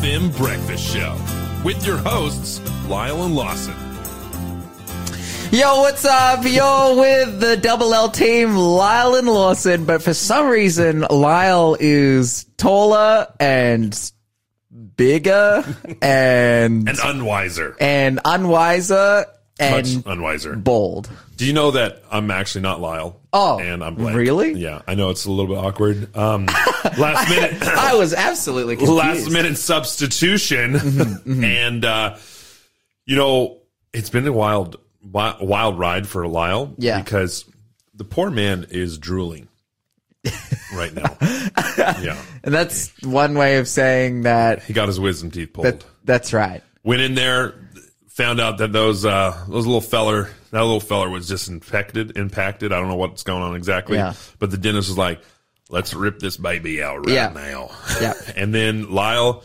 FM Breakfast Show with your hosts, Lyle and Lawson. Yo, what's up? You're with the Double L team, Lyle and Lawson, but for some reason, Lyle is taller and bigger and And unwiser. and unwiser Much and unwiser. bald. Do you know that I'm actually not Lyle? Oh, and I'm Blake. really? Yeah, I know it's a little bit awkward. Um, last minute, I was absolutely confused. last minute substitution, and uh, you know it's been a wild, wild ride for Lyle. Yeah. because the poor man is drooling right now. yeah, And that's one way of saying that. he got his wisdom teeth pulled. that that's right. Went in there, found out that those uh, those little feller, that little feller was just infected, impacted. I don't know what's going on exactly. Yeah. But the dentist was like, "Let's rip this baby out right Yeah. now." Yeah. and then Lyle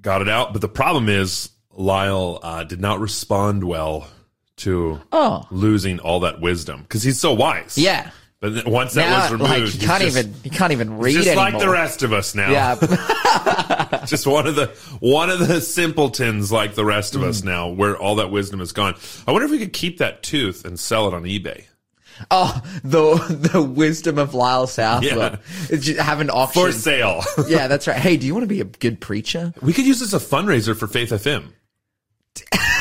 got it out, but the problem is Lyle uh, did not respond well to Oh. losing all that wisdom because he's so wise. Yeah. But once that Now, was removed, like, you can't just- even you can't even read just anymore. like the rest of us now. Yeah. just one of the one of the simpletons like the rest of Mm. us now where all that wisdom is gone i wonder if we could keep that tooth and sell it on ebay oh, the the wisdom of Lyle Southwood. Yeah. It's just have an auction. for sale Yeah, that's right. Hey, do you want to be a good preacher? we could use this as a fundraiser for faith fm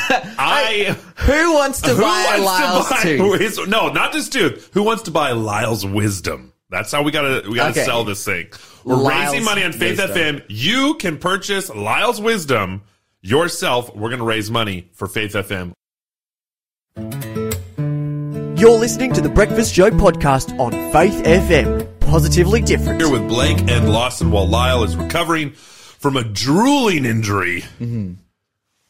i Who wants to who buy Lyle's wants to buy tooth? his, no not just tooth who wants to buy lyle's wisdom that's how we gotta we gotta Okay. sell this thing we're Lyle's raising money on faith wisdom. fm you can purchase lyle's wisdom yourself we're gonna raise money for faith fm You're listening to the Breakfast Show podcast on Faith FM. Positively different. here with Blake and Lawson while Lyle is recovering from a drooling injury mm-hmm.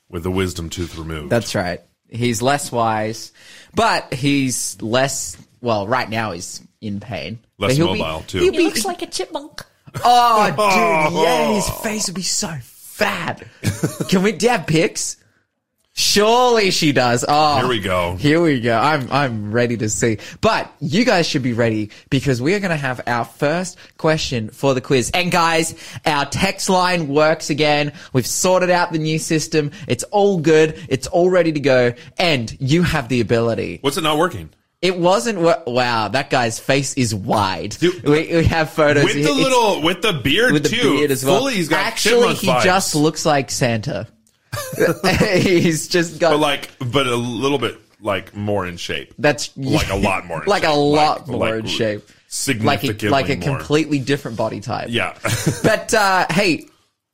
With the wisdom tooth removed. That's right. He's less wise, but he's less. Well, right now he's in pain. Less But he'll be- mobile, too. he'll He be- looks like a chipmunk. oh, dude, yeah, his face would be so fat. Can we? Do you have pics? Surely she does. Oh, Here we go. Here we go. I'm I'm ready to see. But you guys should be ready because we are going to have our first question for the quiz. And guys, our text line works again. We've sorted out the new system. It's all good. It's all ready to go. And you have the ability. What's it not working? It wasn't. wo- Wow, that guy's face is wide. Dude, we, we have photos With the It's- little, with the beard with the too. beard as well. Fully, he's got Actually, he vibes. just looks like Santa. He's just got but like, but a little bit like more in shape. That's like a lot more in like a lot Like- more like in shape. Like significantly a, like a more. completely different body type. Yeah. But uh, hey,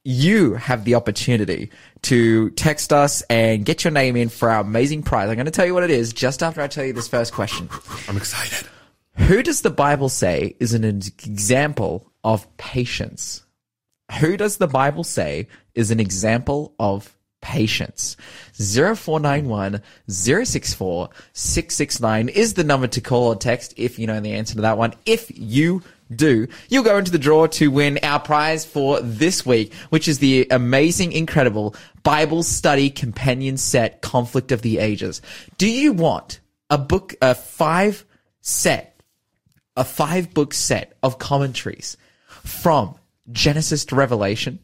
you have the opportunity to text us and get your name in for our amazing prize. I'm going to tell you what it is just after I tell you this first question. I'm excited. Who does the Bible say is an example of patience? Who does the Bible say is an example of patience? 0491 064 669 is the number to call or text if you know the answer to that one. If you do, you'll go into the draw to win our prize for this week, which is the amazing, incredible Bible study companion set, Conflict of the Ages. Do you want a book, a five set, a five book set of commentaries from Genesis to Revelation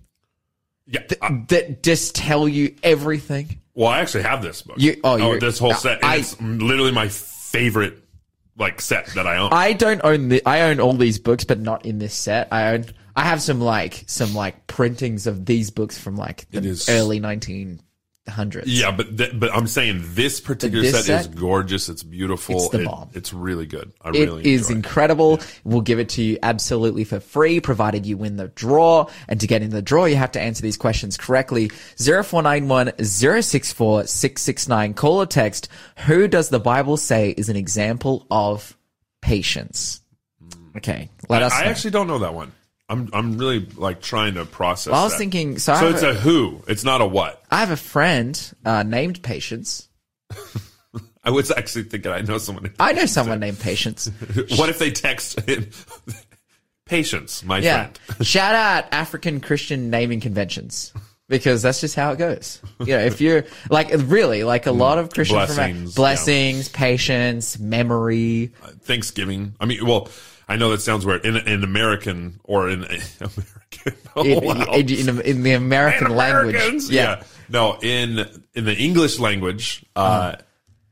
Yeah. I- that just tell you everything? well, I actually have this book. You- oh, oh you're- this whole set. I- it's literally my favorite like set that I own. I don't own the, I own all these books, but not in this set. I own, I have some like, some like printings of these books from like the It is- 1900s. Yeah, but th- but I'm saying this particular This set, is gorgeous. It's beautiful. It's the It- bomb. it's really good. I It really is enjoy it. incredible. We'll give it to you absolutely for free, provided you win the draw. And to get in the draw, you have to answer these questions correctly. 0491 064 669. Call or text. Who does the Bible say is an example of patience? Mm. Okay. Let us I actually don't know that one. I'm I'm really like trying to process. Well, I was that. thinking- so So it's a- a who. It's not a what. I have a friend uh, named Patience. I was actually thinking I know someone. I know someone named Patience. what if they text in patience, my Yeah. friend? Shout out African Christian naming conventions. because that's just how it goes. You know, if you're like really like a lot of Christians from- Blessings, blessings, patience, memory. Thanksgiving. I mean, well, I know that sounds weird in in American or in American. Oh, In, wow. in, in, the American language, Americans? Yeah. No, in in the English language, uh,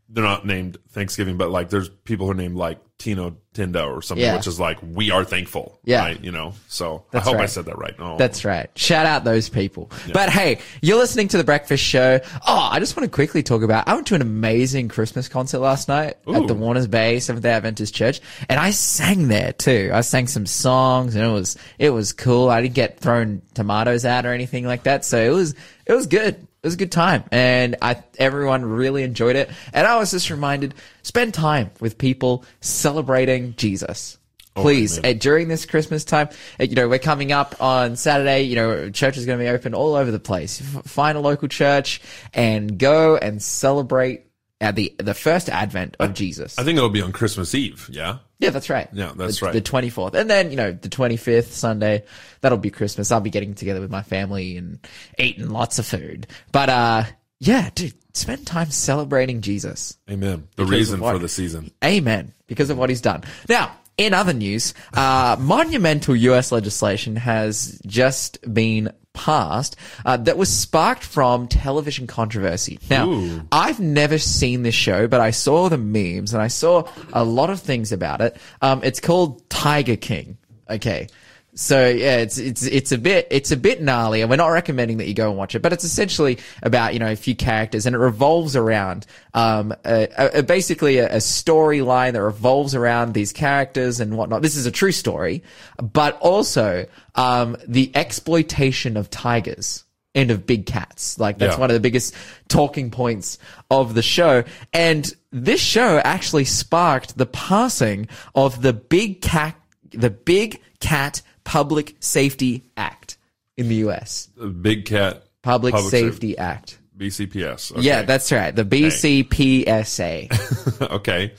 they're not named Thanksgiving, but like there's people who are named like Tino Tindo or something, Yeah. which is like we are thankful. Yeah. Right? You know. So That's I hope I said that right. Oh. That's right. Shout out those people. But hey, you're listening to the Breakfast Show. Oh, I just want to quickly talk about. I went to an amazing Christmas concert last night at the Warners Bay Seventh Day Adventist Church, and I sang there too. I sang some songs, and it was it was cool. I didn't get thrown tomatoes out or anything like that, so it was it was good. It was a good time, and I everyone really enjoyed it. And I was just reminded: spend time with people celebrating Jesus. Please, amen. uh, during this Christmas time, you know, we're coming up on Saturday, you know, church is going to be open all over the place. Find a local church and go and celebrate at the, the first advent of Jesus. I think it'll be on Christmas Eve. Yeah. yeah, that's right. Yeah, that's the, right. The 24th. And then, you know, the 25th Sunday, that'll be Christmas. I'll be getting together with my family and eating lots of food. But, uh, yeah, dude, spend time celebrating Jesus. Amen. The reason what? for the season. Amen. Because of what he's done. Now, in other news, uh, monumental US legislation has just been passed uh, that was sparked from television controversy. Now, Ooh. I've never seen this show, but I saw the memes and I saw a lot of things about it. Um, it's called Tiger King. Okay. So yeah, it's it's it's a bit it's a bit gnarly, and we're not recommending that you go and watch it. But it's essentially about you know a few characters, and it revolves around um a, a, a- basically a, a storyline that revolves around these characters and whatnot. This is a true story, but also um the exploitation of tigers and of big cats. Like that's Yeah. one of the biggest talking points of the show. And this show actually sparked the passing of the big cat, the Big Cat Public Safety Act in the US. The Big Cat Public, Public Safety Act. BCPS. Okay. Yeah, that's right. The BCPSA. okay.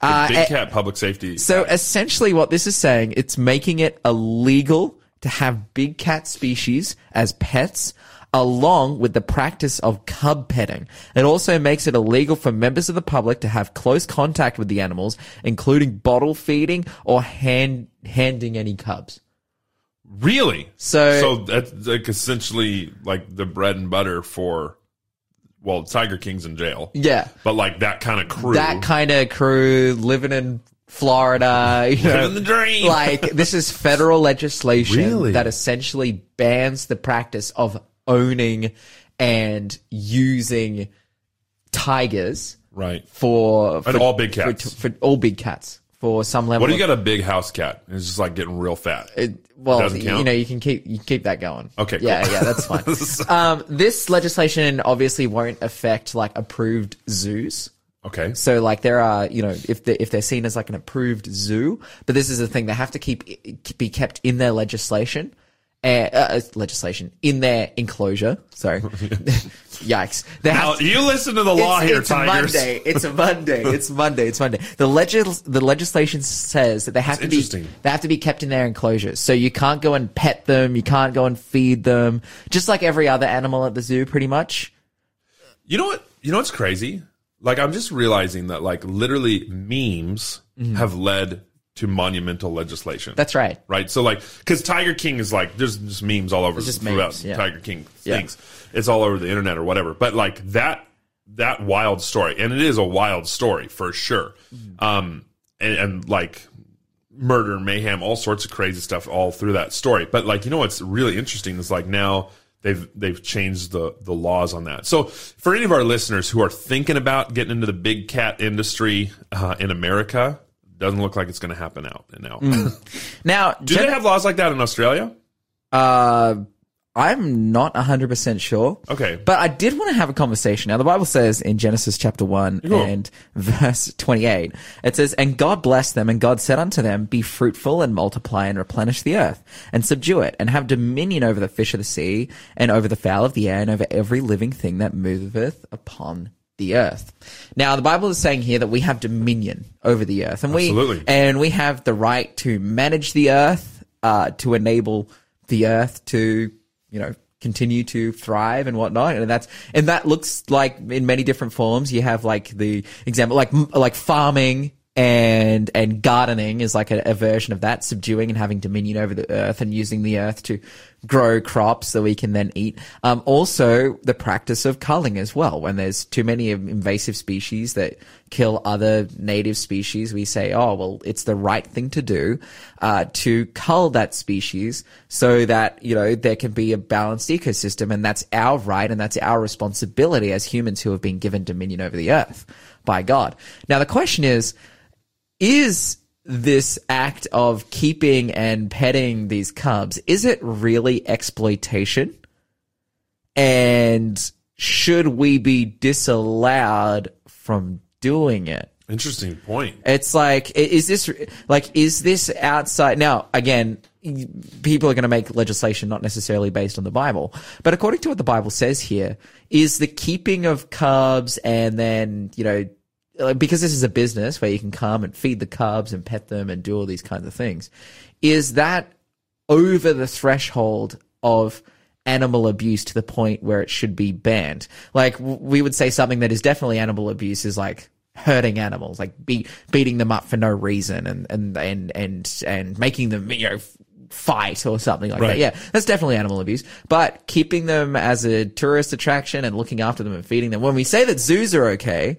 The Uh, Big eh, Cat Public Safety. So Act. essentially what this is saying, it's making it illegal to have big cat species as pets along with the practice of cub petting. It also makes it illegal for members of the public to have close contact with the animals, including bottle feeding or hand handing any cubs. Really? So- so that's like essentially like the bread and butter for well, Tiger King's in jail. Yeah. But like that kind of crew. That kind of crew living in Florida, you know, Living the dream. like this is federal legislation Really? that essentially bans the practice of owning and using tigers right. for, for all big cats. for, for all big cats for some level. What do you got a big house cat? It's just like getting real fat. it- well, Doesn't you know, you can keep you can keep that going. Okay, yeah, cool. yeah, that's fine. um, this legislation obviously won't affect like approved zoos. okay. So like there are, you know, if they if they're seen as like an approved zoo, but this is the thing they have to keep be kept in their legislation. Uh, uh, legislation in their enclosure. Sorry, yikes! They Now, to, you listen to the law it's, here, it's Tigers. Monday. It's a Monday. It's Monday. It's Monday. The legis- the legislation says that they have to be they have to be kept in their enclosures. So you can't go and pet them. You can't go and feed them. Just like every other animal at the zoo, pretty much. You know what? You know what's crazy? Like I'm just realizing that like literally memes have led to monumental legislation. That's right. right. So like, because Tiger King is like, there's just memes all over just throughout memes, yeah. Tiger King Yeah. things. It's all over the internet or whatever. But like that, that wild story, and it is a wild story for sure. Mm-hmm. Um, and, and like murder, mayhem, all sorts of crazy stuff all through that story. But like, you know what's really interesting is like now they've they've changed the the laws on that. So for any of our listeners who are thinking about getting into the big cat industry uh, in America, doesn't look like it's going to happen out now. Now, Do gen- they have laws like that in Australia? Uh, I'm not 100% sure. Okay. But I did want to have a conversation. Now, the Bible says in Genesis chapter 1 Cool. and verse 28, it says, And God blessed them, and God said unto them, Be fruitful and multiply and replenish the earth, and subdue it, and have dominion over the fish of the sea, and over the fowl of the air, and over every living thing that moveth upon the earth. Now, the Bible is saying here that we have dominion over the earth, and we and we have the right to manage the earth, uh, to enable the earth to, you know, continue to thrive and whatnot. And that's, and that looks like in many different forms. You have like the example, like, like farming and, and gardening is like a, a version of that, subduing and having dominion over the earth and using the earth to grow crops that we can then eat. Um, also the practice of culling as well. When there's too many invasive species that kill other native species, we say, oh, well, it's the right thing to do, uh, to cull that species so that, you know, there can be a balanced ecosystem. And that's our right and that's our responsibility as humans who have been given dominion over the earth by God. Now, the question is, is this act of keeping and petting these cubs, is it really exploitation? And should we be disallowed from doing it? Interesting point. It's like, is this, like, is this outside? Now, again, people are going to make legislation not necessarily based on the Bible, but according to what the Bible says here, is the keeping of cubs and then, you know, like, because this is a business where you can come and feed the cubs and pet them and do all these kinds of things, is that over the threshold of animal abuse to the point where it should be banned. Like we would say something that is definitely animal abuse is like hurting animals, like be- beating them up for no reason and, and, and, and, and making them, you know, f- fight or something like that. Yeah, that's definitely animal abuse. But keeping them as a tourist attraction and looking after them and feeding them. When we say that zoos are okay,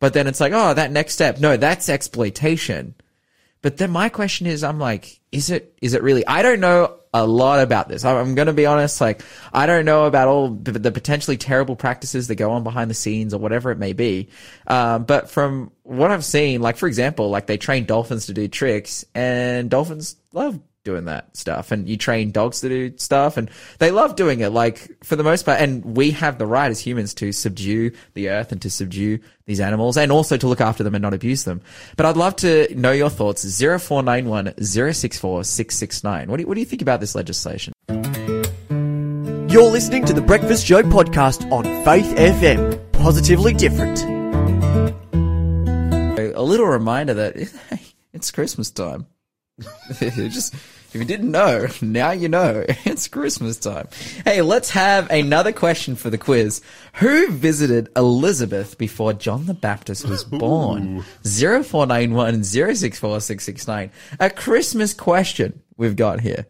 but then it's like, oh, that next step. No, that's exploitation. But then my question is, I'm like, is it, is it really? I don't know a lot about this. I'm, I'm going to be honest. Like, I don't know about all the, the potentially terrible practices that go on behind the scenes or whatever it may be. Um, but from what I've seen, like, for example, like they train dolphins to do tricks and dolphins love doing that stuff. And you train dogs to do stuff. And they love doing it like for the most part. And we have the right as humans to subdue the earth and to subdue these animals and also to look after them and not abuse them. But i'd love to know your thoughts. 0491 064 669 what do, you, what do you think about this legislation? You're listening to the Breakfast Show podcast on Faith FM. Positively different. a little reminder that it's christmas time just if you didn't know now you know. It's christmas time. Hey let's have another question for the quiz. Who visited elizabeth before john the baptist was born? 0491 064 669 a christmas question we've got here.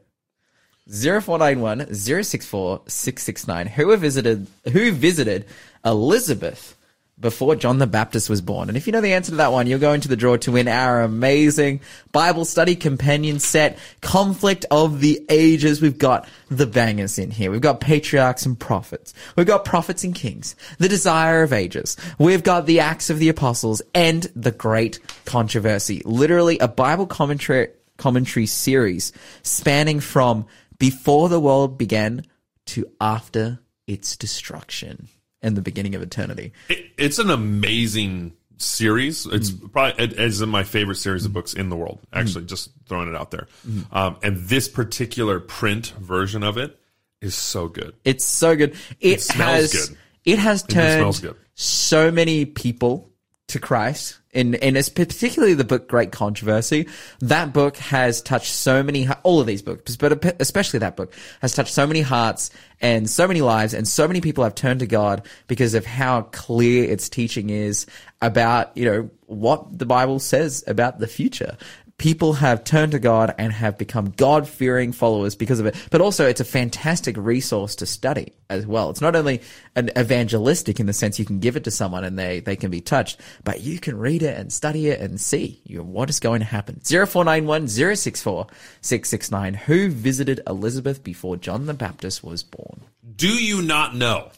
0491 064 669 who visited who visited elizabeth before John the Baptist was born. And if you know the answer to that one, you'll go into the draw to win our amazing Bible study companion set, Conflict of the Ages. We've got the bangers in here. We've got patriarchs and prophets. We've got prophets and kings, the desire of ages. We've got the Acts of the Apostles and the great controversy. Literally a Bible commentary, commentary series spanning from before the world began to after its destruction and the beginning of eternity. It, it's an amazing series. It's mm. probably it is my favorite series of mm. books in the world. Actually, mm. just throwing it out there. Um, and this particular print version of it is so good. It's so good. It, smells has good. it has It turned good. so many people to Christ. And, and it's particularly the book Great Controversy. That book has touched so many, all of these books, but especially that book has touched so many hearts and so many lives and so many people have turned to God because of how clear its teaching is about, you know, what the Bible says about the future people have turned to God and have become God fearing followers because of it. But also, it's a fantastic resource to study as well. It's not only an evangelistic in the sense you can give it to someone and they, they can be touched, but you can read it and study it and see you know, what is going to happen. 0491 064 669. Who visited Elizabeth before John the Baptist was born? Do you not know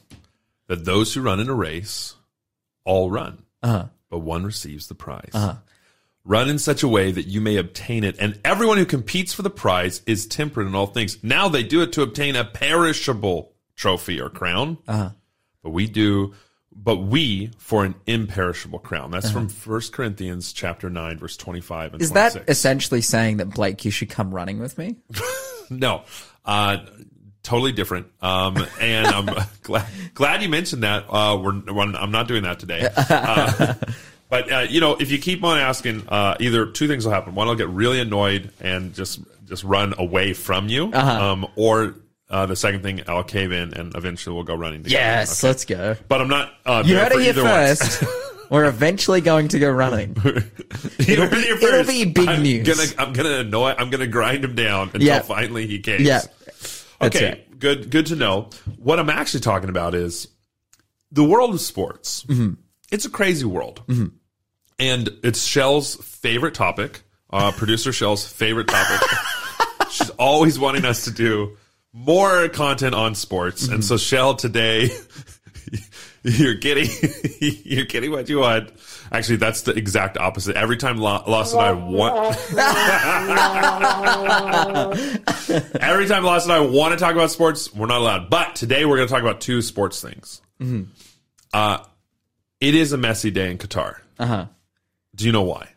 that those who run in a race all run, Uh-huh. but one receives the prize? Run in such a way that you may obtain it, and everyone who competes for the prize is temperate in all things. Now they do it to obtain a perishable trophy or crown, Uh-huh. but we do, but we for an imperishable crown. That's from First Corinthians chapter nine, verse twenty-five and Uh-huh. Is twenty-six. that essentially saying that Blake, you should come running with me? No, uh, totally different. Um, and I'm glad glad you mentioned that. Uh, we're, we're- I'm not doing that today. Uh, but uh, you know, if you keep on asking, uh, either two things will happen. One, I'll get really annoyed and just just run away from you, um, or Uh, the second thing, I'll cave in, and eventually we'll go running. Together. Yes, let's go. But I'm not. Uh, You heard it here first. We're eventually going to go running. You It'll heard it be- it'll be big I'm news. Gonna, I'm gonna annoy. I'm gonna grind him down until Yeah. finally he caves. Yeah. Okay. it. Good. Good to know. What I'm actually talking about is the world of sports. Mm-hmm. It's a crazy world, and it's Shell's favorite topic. Uh, producer Shell's favorite topic. She's always wanting us to do more content on sports, and so Shell today. You're getting, you're getting what you want. Actually, that's the exact opposite. Every time Lo- Lawson I want, every time Lawson I want to talk about sports, we're not allowed. But today we're going to talk about two sports things. Uh, it is a messy day in Qatar. Uh huh. Do you know why?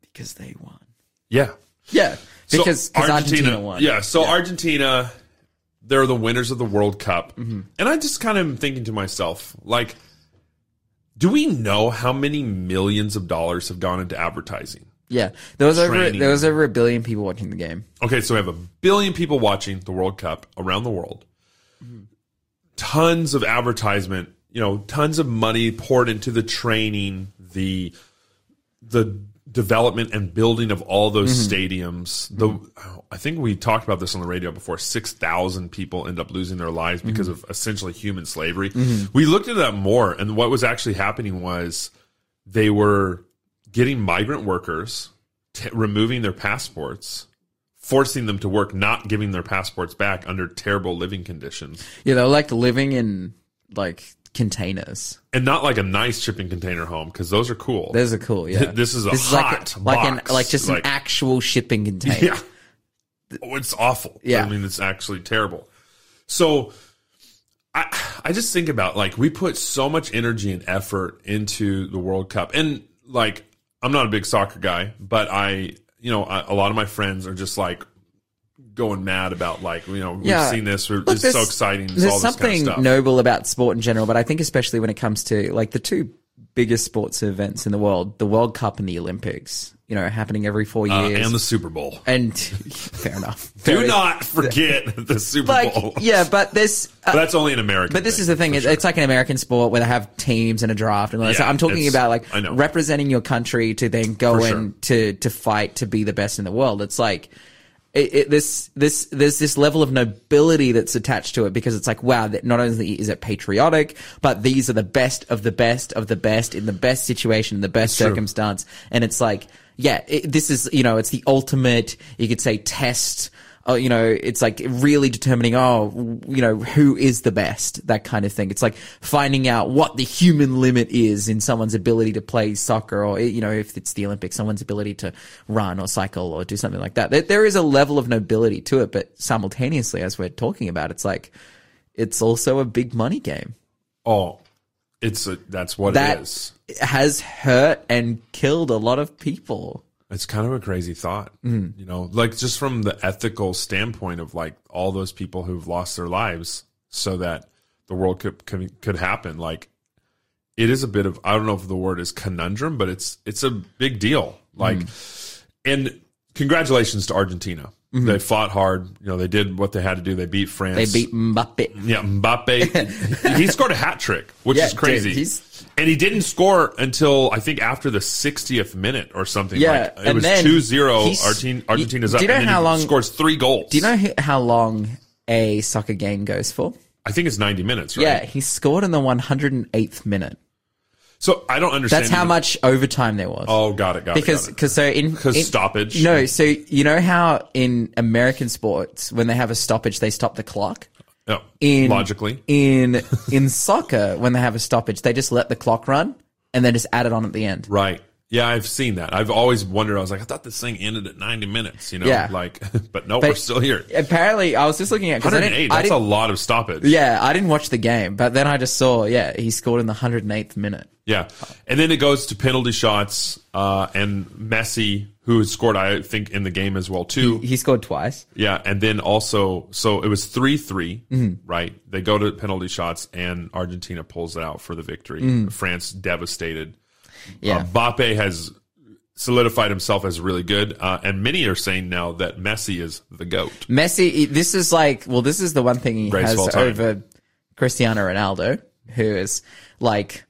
Because they won. Yeah, Yeah. Because because Argentina, won. Yeah, so Argentina, they're the winners of the World Cup. Mm-hmm. And I just kind of am thinking to myself, like, do we know how many millions of dollars have gone into advertising? Yeah. There was over there was over a billion people watching the game. Okay, so we have a billion people watching the World Cup around the world. Tons of advertisement, you know, tons of money poured into the training, the the development and building of all those mm-hmm. stadiums. The mm-hmm. I think we talked about this on the radio before. Six thousand people end up losing their lives because mm-hmm. of essentially human slavery. We looked at that more, and what was actually happening was they were getting migrant workers, t- removing their passports, forcing them to work, not giving their passports back under terrible living conditions, Yeah, they like living in like containers. and not like a nice shipping container home because those are cool. Those are cool. Yeah. This is a like hot like an box, like just like- an actual shipping container. Yeah. Oh, it's awful. Yeah. I mean, it's actually terrible. So I I just think about like we put so much energy and effort into the World Cup. And like I'm not a big soccer guy, but I you know, I, a lot of my friends are just like going mad about like, you know, we've Yeah. seen this, Look, it's so exciting, There's all this something kind of stuff. noble about sport in general, but I think especially when it comes to like the two biggest sports events in the world, the World Cup and the Olympics, you know, happening every four Uh, years. and the Super Bowl. And- fair enough. Do not forget the Super like Bowl. yeah, but this uh, But that's only an American. But this is the thing. It's, it's like an American sport where they have teams and a draft and all that. so I'm talking about like representing your country to then go For sure. and to to fight to be the best in the world. It's like it, it, this this there's this level of nobility that's attached to it because it's like wow, that not only is it patriotic, but these are the best of the best of the best in the best situation, in the best true. circumstance, and it's like yeah, it, this is you know it's the ultimate you could say test oh, you know, it's like really determining, oh, you know, who is the best, that kind of thing. It's like finding out what the human limit is in someone's ability to play soccer or, you know, if it's the Olympics, someone's ability to run or cycle or do something like that. There, there is a level of nobility to it, but simultaneously, as we're talking about, it's like, it's also a big money game oh, it's a, that's what that it is. has hurt and killed a lot of people. It's kind of a crazy thought, Mm-hmm. you know, like just from the ethical standpoint of like all those people who've lost their lives so that the World Cup could, could happen. Like it is a bit of, I don't know if the word is conundrum, but it's, it's a big deal. Like, and congratulations to Argentina. They fought hard. You know, they did what they had to do. They beat France. Mm-hmm. They beat Mbappe. Yeah, Mbappe. he scored a hat trick, which Yeah, is crazy. dude, and he didn't score until I think after the 60th minute or something. Yeah, like, it and was then 2-0. he's- Argentina, Argentina's do up. you know and how he long- scores three goals? Do you know how long a soccer game goes for? I think it's 90 minutes, right? Yeah, he scored in the 108th minute. So I don't understand. That's how even- much overtime there was. Oh, got it. Got because it. because so in 'Cause in- stoppage. No, so you know how in American sports when they have a stoppage they stop the clock. No, In logically. in in soccer when they have a stoppage they just let the clock run and then just add it on at the end. Right. Yeah, I've seen that. I've always wondered. I was like, I thought this thing ended at 90 minutes, you know? Yeah. Like, but no, But we're still here. Apparently, I was just looking at because I 108, didn't. That's a lot of stoppage. yeah, I didn't watch the game, but then I just saw yeah he scored in the 108th minute. Yeah. And then it goes to penalty shots, uh, and Messi, who has scored, I think, in the game as well, too. He scored twice. Yeah. And then also, so it was 3 3, Mm-hmm. right? They go to penalty shots, and Argentina pulls it out for the victory. France devastated. Mm. Yeah. Uh, Mbappe has solidified himself as really good. Uh, and many are saying now that Messi is the goat. Messi, this is like, well, this is the one thing he has over Cristiano Ronaldo, who is like,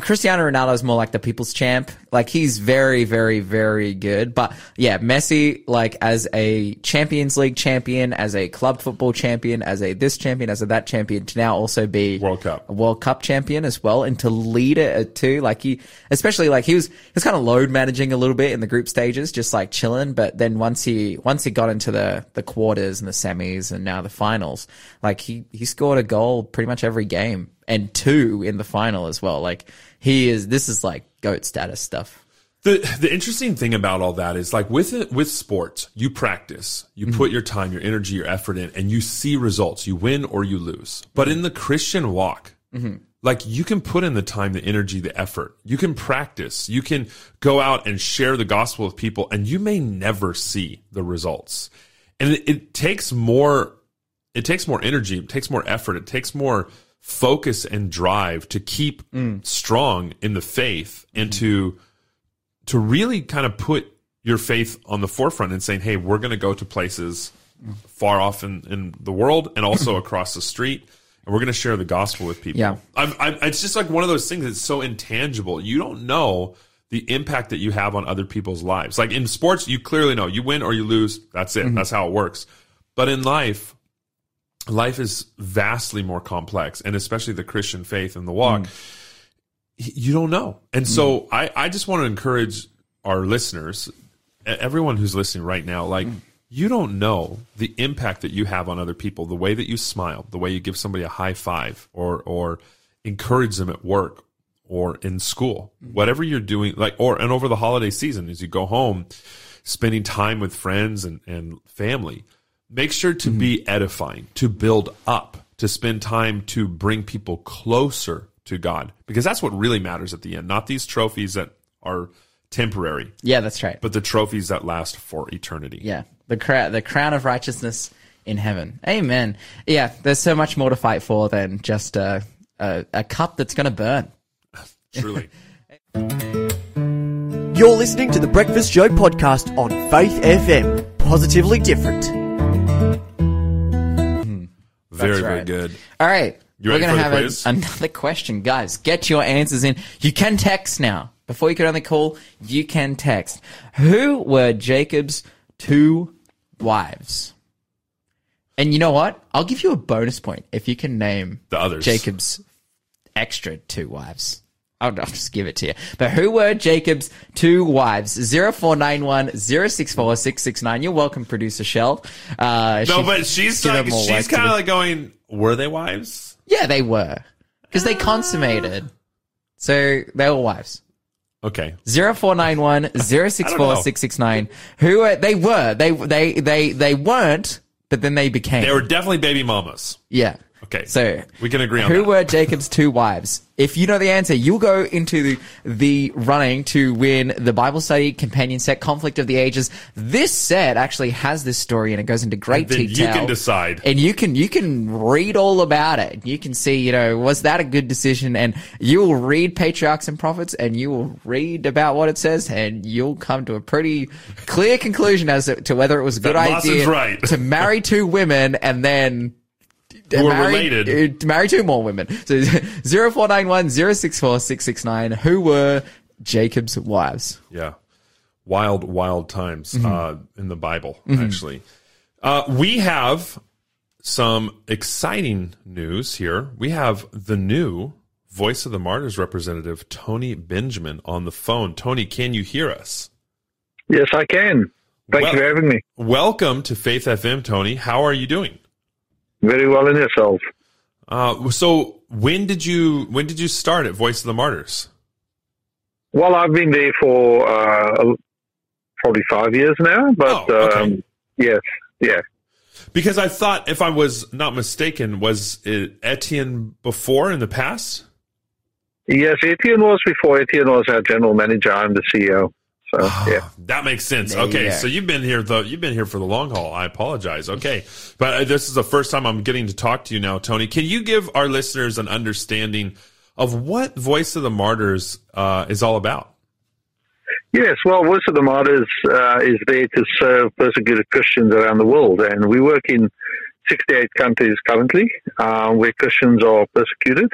Cristiano Ronaldo is more like the people's champ. Like he's very, very, very good. But yeah, Messi, like as a Champions League champion, as a club football champion, as a this champion, as a that champion, to now also be World Cup. a World Cup champion as well, and to lead it uh, too. Like he, especially like he was, he was kind of load managing a little bit in the group stages, just like chilling. But then once he, once he got into the the quarters and the semis and now the finals, like he he scored a goal pretty much every game and two in the final as well. Like he is, this is like goat status stuff. The the interesting thing about all that is like with with sports, you practice, you mm-hmm. put your time, your energy, your effort in, and you see results. You win or you lose. But mm-hmm. in the Christian walk, mm-hmm. like you can put in the time, the energy, the effort. You can practice. You can go out and share the gospel with people, and you may never see the results. And it, it takes more. It takes more energy. It takes more effort. It takes more focus and drive to keep mm. strong in the faith and mm-hmm. to to really kind of put your faith on the forefront and saying, hey, we're going to go to places mm. far off in, in the world and also across the street. And we're going to share the gospel with people. Yeah. I'm, I'm, it's just like one of those things that's so intangible. You don't know the impact that you have on other people's lives. Like in sports, you clearly know you win or you lose. That's it. Mm-hmm. That's how it works. But in life, life is vastly more complex and especially the christian faith and the walk mm. y- you don't know. And so mm. I, I just want to encourage our listeners everyone who's listening right now like mm. you don't know the impact that you have on other people the way that you smile the way you give somebody a high five or or encourage them at work or in school. Whatever you're doing like or and over the holiday season as you go home spending time with friends and, and family make sure to be mm-hmm. edifying to build up to spend time to bring people closer to god because that's what really matters at the end not these trophies that are temporary Yeah, that's right. but the trophies that last for eternity Yeah, the crown, the crown of righteousness in heaven. Amen. Yeah, there's so much more to fight for than just a a, a cup that's going to burn. truly You're listening to the Breakfast Show podcast on Faith FM. Positively different. Very very good All right, You we're going to have a, another question, guys. Get your answers in. You can text now. Before you could only call, you can text. Who were Jacob's two wives? And you know what? I'll give you a bonus point if you can name the others Jacob's extra two wives. I'll, I'll just give it to you. But who were Jacob's two wives? 0491 064 669. You're welcome, producer Shell. Uh, no she- but she's like she's kind of like going were they wives Yeah, they were. Because they consummated. So they were wives. okay 0491 064 669. Who were, they were. They, they, they, they weren't, but then they became. they were definitely baby mamas Yeah. Okay. So We can agree on who that. were Jacob's two wives? If you know the answer, you'll go into the, the running to win the Bible study companion set, Conflict of the Ages. This set actually has this story and it goes into great then you can decide. And you can you can read all about it. You can see, you know, was that a good decision? And you will read Patriarchs and Prophets and you will read about what it says and you'll come to a pretty clear conclusion as to- whether it was a good That idea right. to marry two women and then Who are marry, related. Married to two more women. So 0491 064 669. Who were Jacob's wives? Yeah. Wild, wild times Mm-hmm. uh, in the Bible, actually. Uh, we have some exciting news here. We have the new Voice of the Martyrs representative, Tony Benjamin, on the phone. Tony, can you hear us? Yes, I can. Thank Well- you for having me. Welcome to Faith FM, Tony. How are you doing? Very well in yourself. Uh, so when did you when did you start at Voice of the Martyrs? Well, I've been there for uh, probably five years now, but Oh, okay. um, yes, yeah. Because I thought, if I was not mistaken, was it Etienne before in the past? Yes, Etienne was before Etienne was our general manager. I'm the CEO. So, yeah. That makes sense. There Okay, go. so you've been here though. You've been here for the long haul. I apologize. Okay, but uh, this is the first time I'm getting to talk to you now, Tony. Can you give our listeners an understanding of what Voice of the Martyrs uh, is all about? Yes, well, Voice of the Martyrs uh, is there to serve persecuted Christians around the world, and we work in 68 countries currently uh, where Christians are persecuted.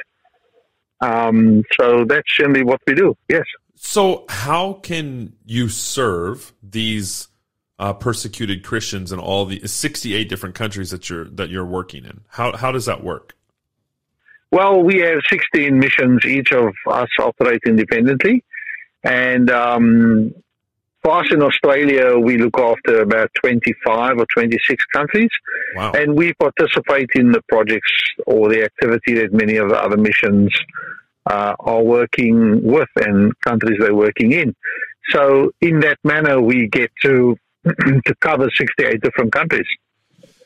Um, so that's generally what we do. Yes. So, how can you serve these uh, persecuted Christians in all the 68 different countries that you're that you're working in? How how does that work? Well, we have 16 missions. Each of us operate independently, and um, for us in Australia, we look after about 25 or 26 countries, Wow. and we participate in the projects or the activity that many of the other missions uh, are working with and countries they're working in. So, in that manner, we get to to cover 68 different countries.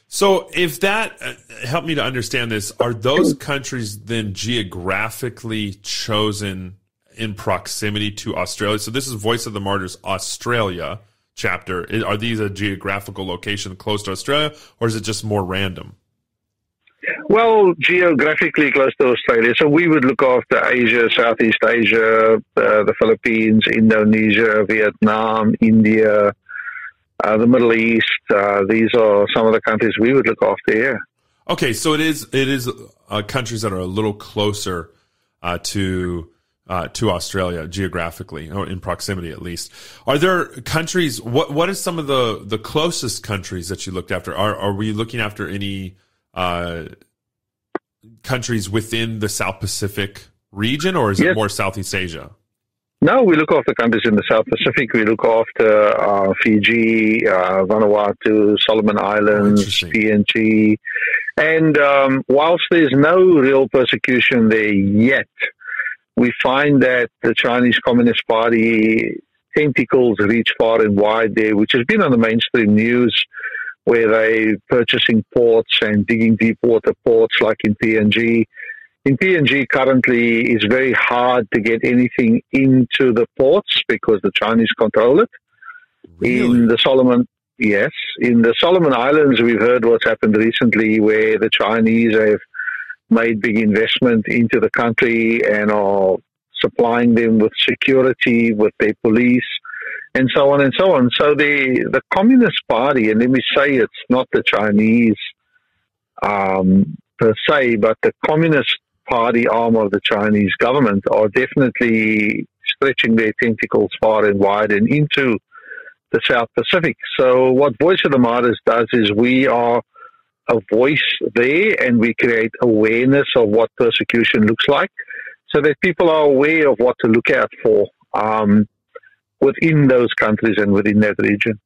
So, if that uh, help me to understand this, are those countries then geographically chosen in proximity to Australia? So, this is Voice of the Martyrs Australia chapter. Are these a geographical location close to Australia, or is it just more random? Well, geographically close to Australia, so we would look after Asia, Southeast Asia, uh, the Philippines, Indonesia, Vietnam, India, uh, the Middle East. Uh, these are some of the countries we would look after. Yeah. Okay, so it is it is uh, countries that are a little closer uh, to uh, to Australia geographically or in proximity at least. Are there countries? What what is some of the the closest countries that you looked after? Are are we looking after any uh, countries within the South Pacific region, or is it more Southeast Asia? No, we look after countries in the South Pacific. We look after uh, Fiji, uh, Vanuatu, Solomon Islands. PNG. And um, whilst there's no real persecution there yet, we find that the Chinese Communist Party tentacles reach far and wide there, which has been on the mainstream news where they're purchasing ports and digging deep water ports like in PNG in PNG currently it's very hard to get anything into the ports because the Chinese control it. In the Solomon, yes, in the Solomon Islands, we've heard what's happened recently, where the Chinese have made big investment into the country and are supplying them with security, with their police, and so on and so on. So the the Communist Party, and let me say, it's not the Chinese um, per se, but the Communist Party arm of the Chinese government are definitely stretching their tentacles far and wide and into the South Pacific. So, what Voice of the Martyrs does is we are a voice there and we create awareness of what persecution looks like so that people are aware of what to look out for um, within those countries and within that region.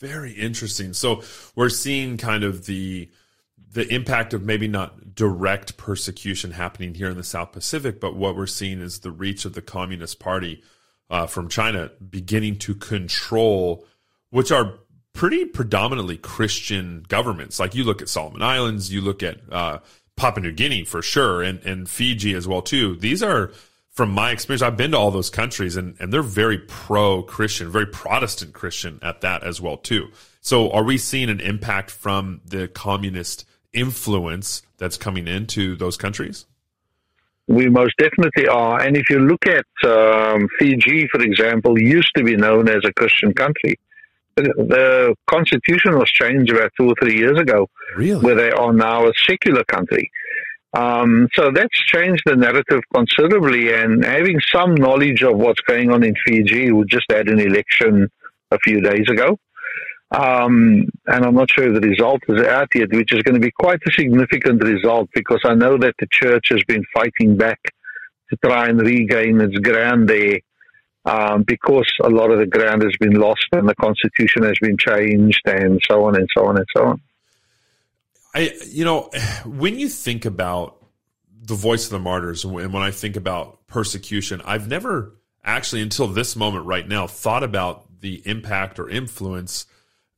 Very interesting. So we're seeing kind of the the impact of maybe not direct persecution happening here in the South Pacific, but what we're seeing is the reach of the Communist Party uh, from China beginning to control, which are pretty predominantly Christian governments. Like you look at Solomon Islands, you look at uh, Papua New Guinea for sure, and and Fiji as well too. These are from my experience, I've been to all those countries and, and they're very pro Christian, very Protestant Christian at that as well too. So are we seeing an impact from the communist influence that's coming into those countries? We most definitely are. And if you look at um, Fiji, for example, used to be known as a Christian country. The, constitution was changed about two or three years ago, Really? where they are now a secular country. Um, so that's changed the narrative considerably. And having some knowledge of what's going on in Fiji, we just had an election a few days ago. Um, and I'm not sure the result is out yet, which is going to be quite a significant result because I know that the church has been fighting back to try and regain its ground there um, because a lot of the ground has been lost and the constitution has been changed and so on and so on and so on. I, you know, when you think about the voice of the martyrs and when I think about persecution, I've never actually until this moment right now thought about the impact or influence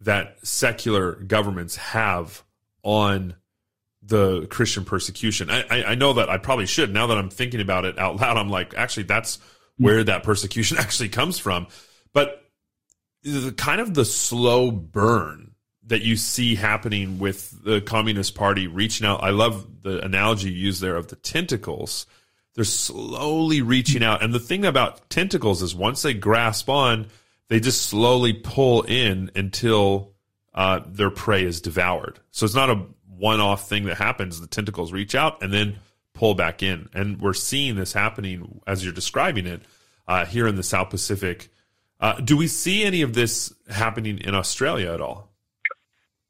that secular governments have on the Christian persecution. I, I, I know that I probably should. Now that I'm thinking about it out loud, I'm like, actually, that's where that persecution actually comes from. But the kind of the slow burn that you see happening with the Communist Party reaching out. I love the analogy you use there of the tentacles. They're slowly reaching out. And the thing about tentacles is once they grasp on, they just slowly pull in until uh, their prey is devoured. So it's not a one off thing that happens. The tentacles reach out and then pull back in. And we're seeing this happening as you're describing it uh, here in the South Pacific. Uh, do we see any of this happening in Australia at all?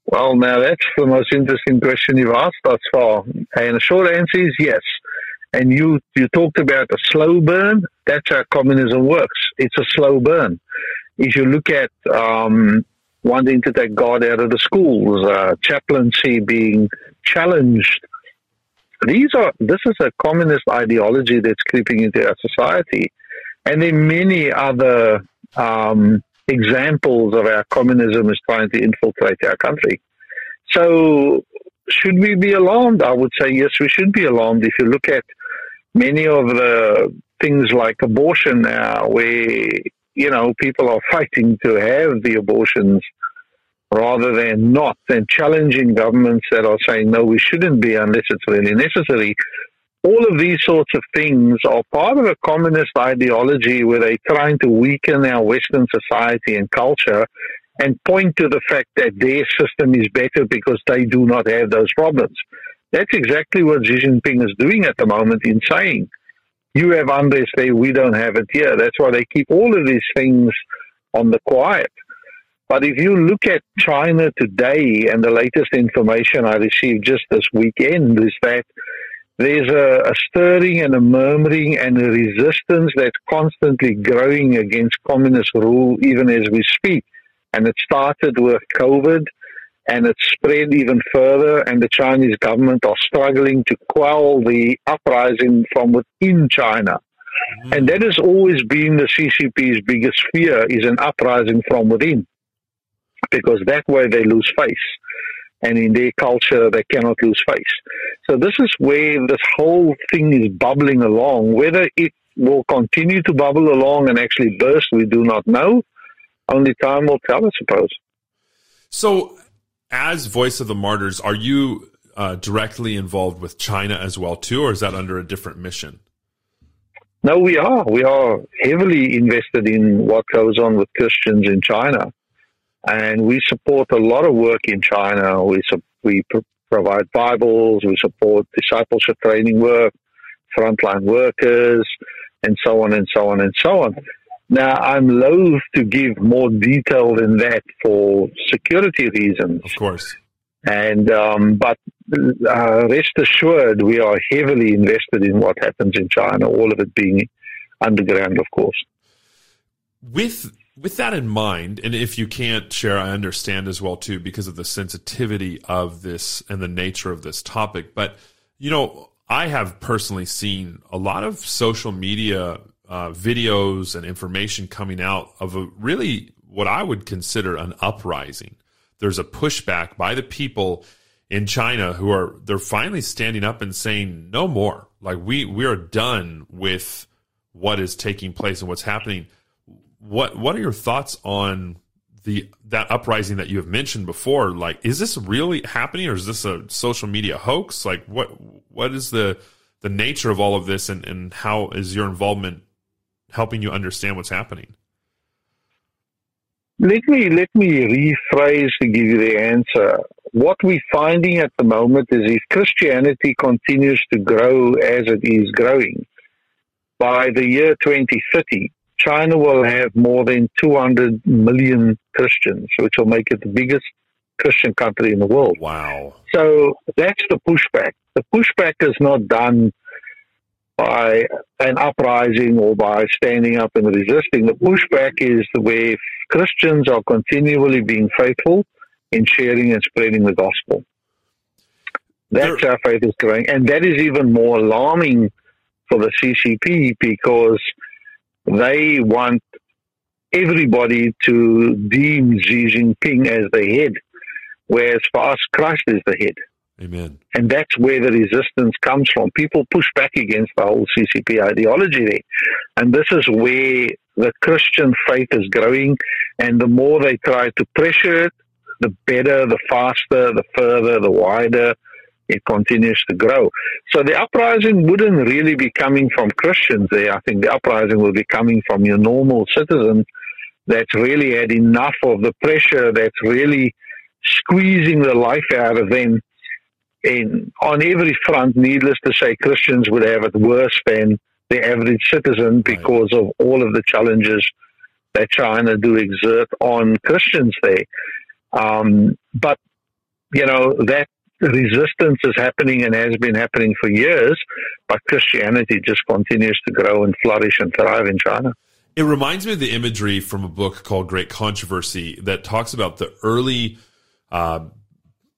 Well, now that's the most interesting question you've asked thus far. And the short answer is yes. And you, you talked about a slow burn. That's how communism works. It's a slow burn. If you look at um, wanting to take God out of the schools, uh, chaplaincy being challenged, these are this is a communist ideology that's creeping into our society, and there are many other um, examples of how communism is trying to infiltrate our country. So, should we be alarmed? I would say yes, we should be alarmed. If you look at many of the things like abortion now, where you know people are fighting to have the abortions rather than not, and challenging governments that are saying no, we shouldn't be unless it's really necessary all of these sorts of things are part of a communist ideology where they're trying to weaken our Western society and culture and point to the fact that their system is better because they do not have those problems. That's exactly what Xi Jinping is doing at the moment in saying, you have unrest there, we don't have it here. That's why they keep all of these things on the quiet. But if you look at China today and the latest information I received just this weekend is that there's a, a, stirring and a murmuring and a resistance that's constantly growing against communist rule even as we speak. And it started with COVID and it spread even further and the Chinese government are struggling to quell the uprising from within China. Mm. And that has always been the CCP's biggest fear is an uprising from within because that way they lose face and in their culture they cannot lose face. So this is where this whole thing is bubbling along. Whether it will continue to bubble along and actually burst, we do not know. Only time will tell, I suppose. So, as Voice of the Martyrs, are you uh, directly involved with China as well too, or is that under a different mission? No, we are. We are heavily invested in what goes on with Christians in China and we support a lot of work in China. We we pr- provide Bibles, we support discipleship training work, frontline workers, and so on and so on and so on. Now, I'm loath to give more detail than that for security reasons. Of course. And um, but uh, rest assured, we are heavily invested in what happens in China. All of it being underground, of course. With with that in mind, and if you can't share, I understand as well too, because of the sensitivity of this and the nature of this topic. But you know, I have personally seen a lot of social media uh, videos and information coming out of a really what I would consider an uprising. There's a pushback by the people in China who are they're finally standing up and saying no more. Like we we are done with what is taking place and what's happening what what are your thoughts on the that uprising that you have mentioned before? Like, is this really happening, or is this a social media hoax? Like, what what is the the nature of all of this, and and how is your involvement helping you understand what's happening? Let me let me rephrase to give you the answer. What we're finding at the moment is if Christianity continues to grow as it is growing, by the year 2030, China will have more than 200 million Christians, which will make it the biggest Christian country in the world. Wow. So that's the pushback. The pushback is not done by an uprising or by standing up and resisting. The pushback is the way Christians are continually being faithful in sharing and spreading the gospel. That's how faith is growing. And that is even more alarming for the CCP because they want everybody to deem Xi Jinping as the head, whereas for us, Christ is the head. Amen. And that's where the resistance comes from. People push back against the whole CCP ideology there. And this is where the Christian faith is growing. And the more they try to pressure it, the better, the faster, the further, the wider it continues to grow. So the uprising wouldn't really be coming from Christians there. I think the uprising will be coming from your normal citizens that's really had enough of the pressure that's really squeezing the life out of them. And on every front, needless to say, Christians would have it worse than the average citizen because of all of the challenges that China do exert on Christians there. Um, but, you know, that resistance is happening and has been happening for years, but Christianity just continues to grow and flourish and thrive in China. It reminds me of the imagery from a book called Great Controversy that talks about the early, uh,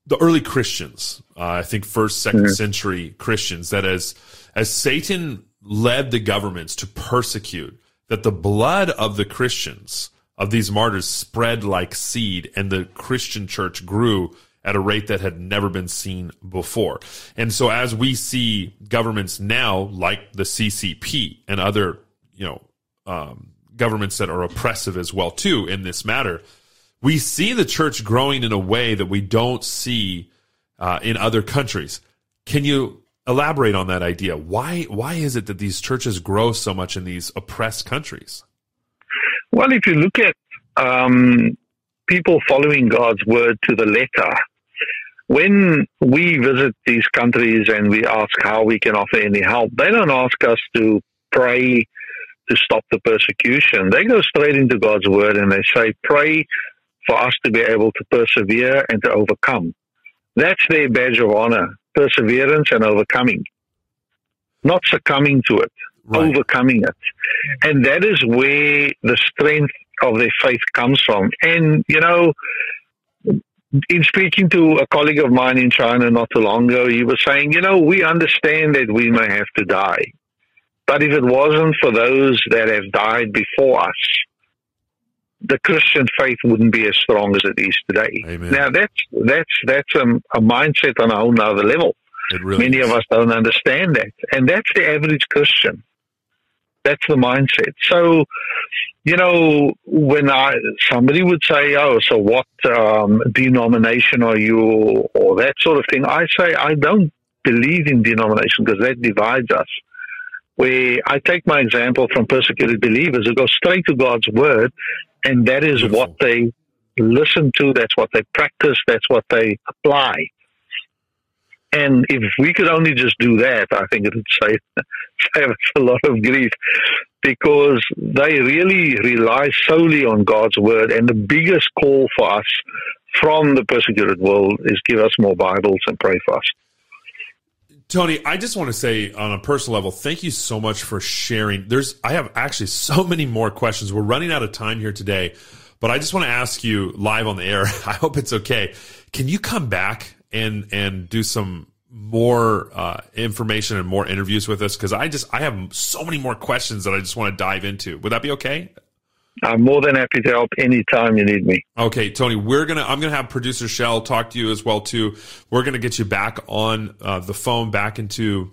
the early Christians. Uh, I think first, 2nd mm-hmm. century Christians. That as as Satan led the governments to persecute, that the blood of the Christians of these martyrs spread like seed, and the Christian church grew at a rate that had never been seen before. And so as we see governments now, like the CCP and other, you know, um, governments that are oppressive as well too in this matter, we see the church growing in a way that we don't see uh, in other countries. Can you elaborate on that idea? Why why is it that these churches grow so much in these oppressed countries? Well, if you look at um, people following God's word to the letter, when we visit these countries and we ask how we can offer any help, they don't ask us to pray to stop the persecution. They go straight into God's word and they say, pray for us to be able to persevere and to overcome. That's their badge of honor, perseverance and overcoming. Not succumbing to it, right. overcoming it. And that is where the strength of their faith comes from. And, you know, in speaking to a colleague of mine in China not too long ago, he was saying, you know, we understand that we may have to die. But if it wasn't for those that have died before us, the Christian faith wouldn't be as strong as it is today. Amen. Now that's that's that's a, a, mindset on a whole other level. Really Many is. of us don't understand that, and that's the average Christian. That's the mindset. So, you know, when I somebody would say, "Oh, so what um, denomination are you?" or that sort of thing, I say I don't believe in denomination because that divides us. Where I take my example from persecuted believers who go straight to God's word, and that is Beautiful. what they listen to. That's what they practice. That's what they apply. And if we could only just do that, I think it would save, save us a lot of grief because they really rely solely on God's word. And the biggest call for us from the persecuted world is give us more Bibles and pray for us. Tony, I just want to say on a personal level, thank you so much for sharing. There's, I have actually so many more questions. We're running out of time here today, but I just want to ask you live on the air. I hope it's okay. Can you come back and and do some more uh, information and more interviews with us because I just I have so many more questions that I just want to dive into. Would that be okay? I'm more than happy to help anytime you need me. Okay, Tony, we're gonna I'm gonna have producer Shell talk to you as well too. We're gonna get you back on uh, the phone, back into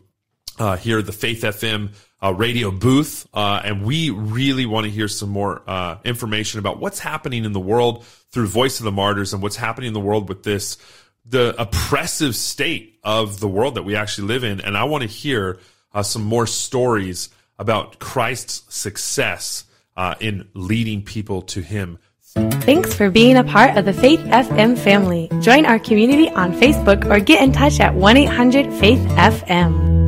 uh, here the Faith FM uh, radio booth, uh, and we really want to hear some more uh, information about what's happening in the world through Voice of the Martyrs and what's happening in the world with this the oppressive state of the world that we actually live in. And I want to hear uh, some more stories about Christ's success uh, in leading people to Him. Thanks for being a part of the Faith FM family. Join our community on Facebook or get in touch at 1 800 Faith FM.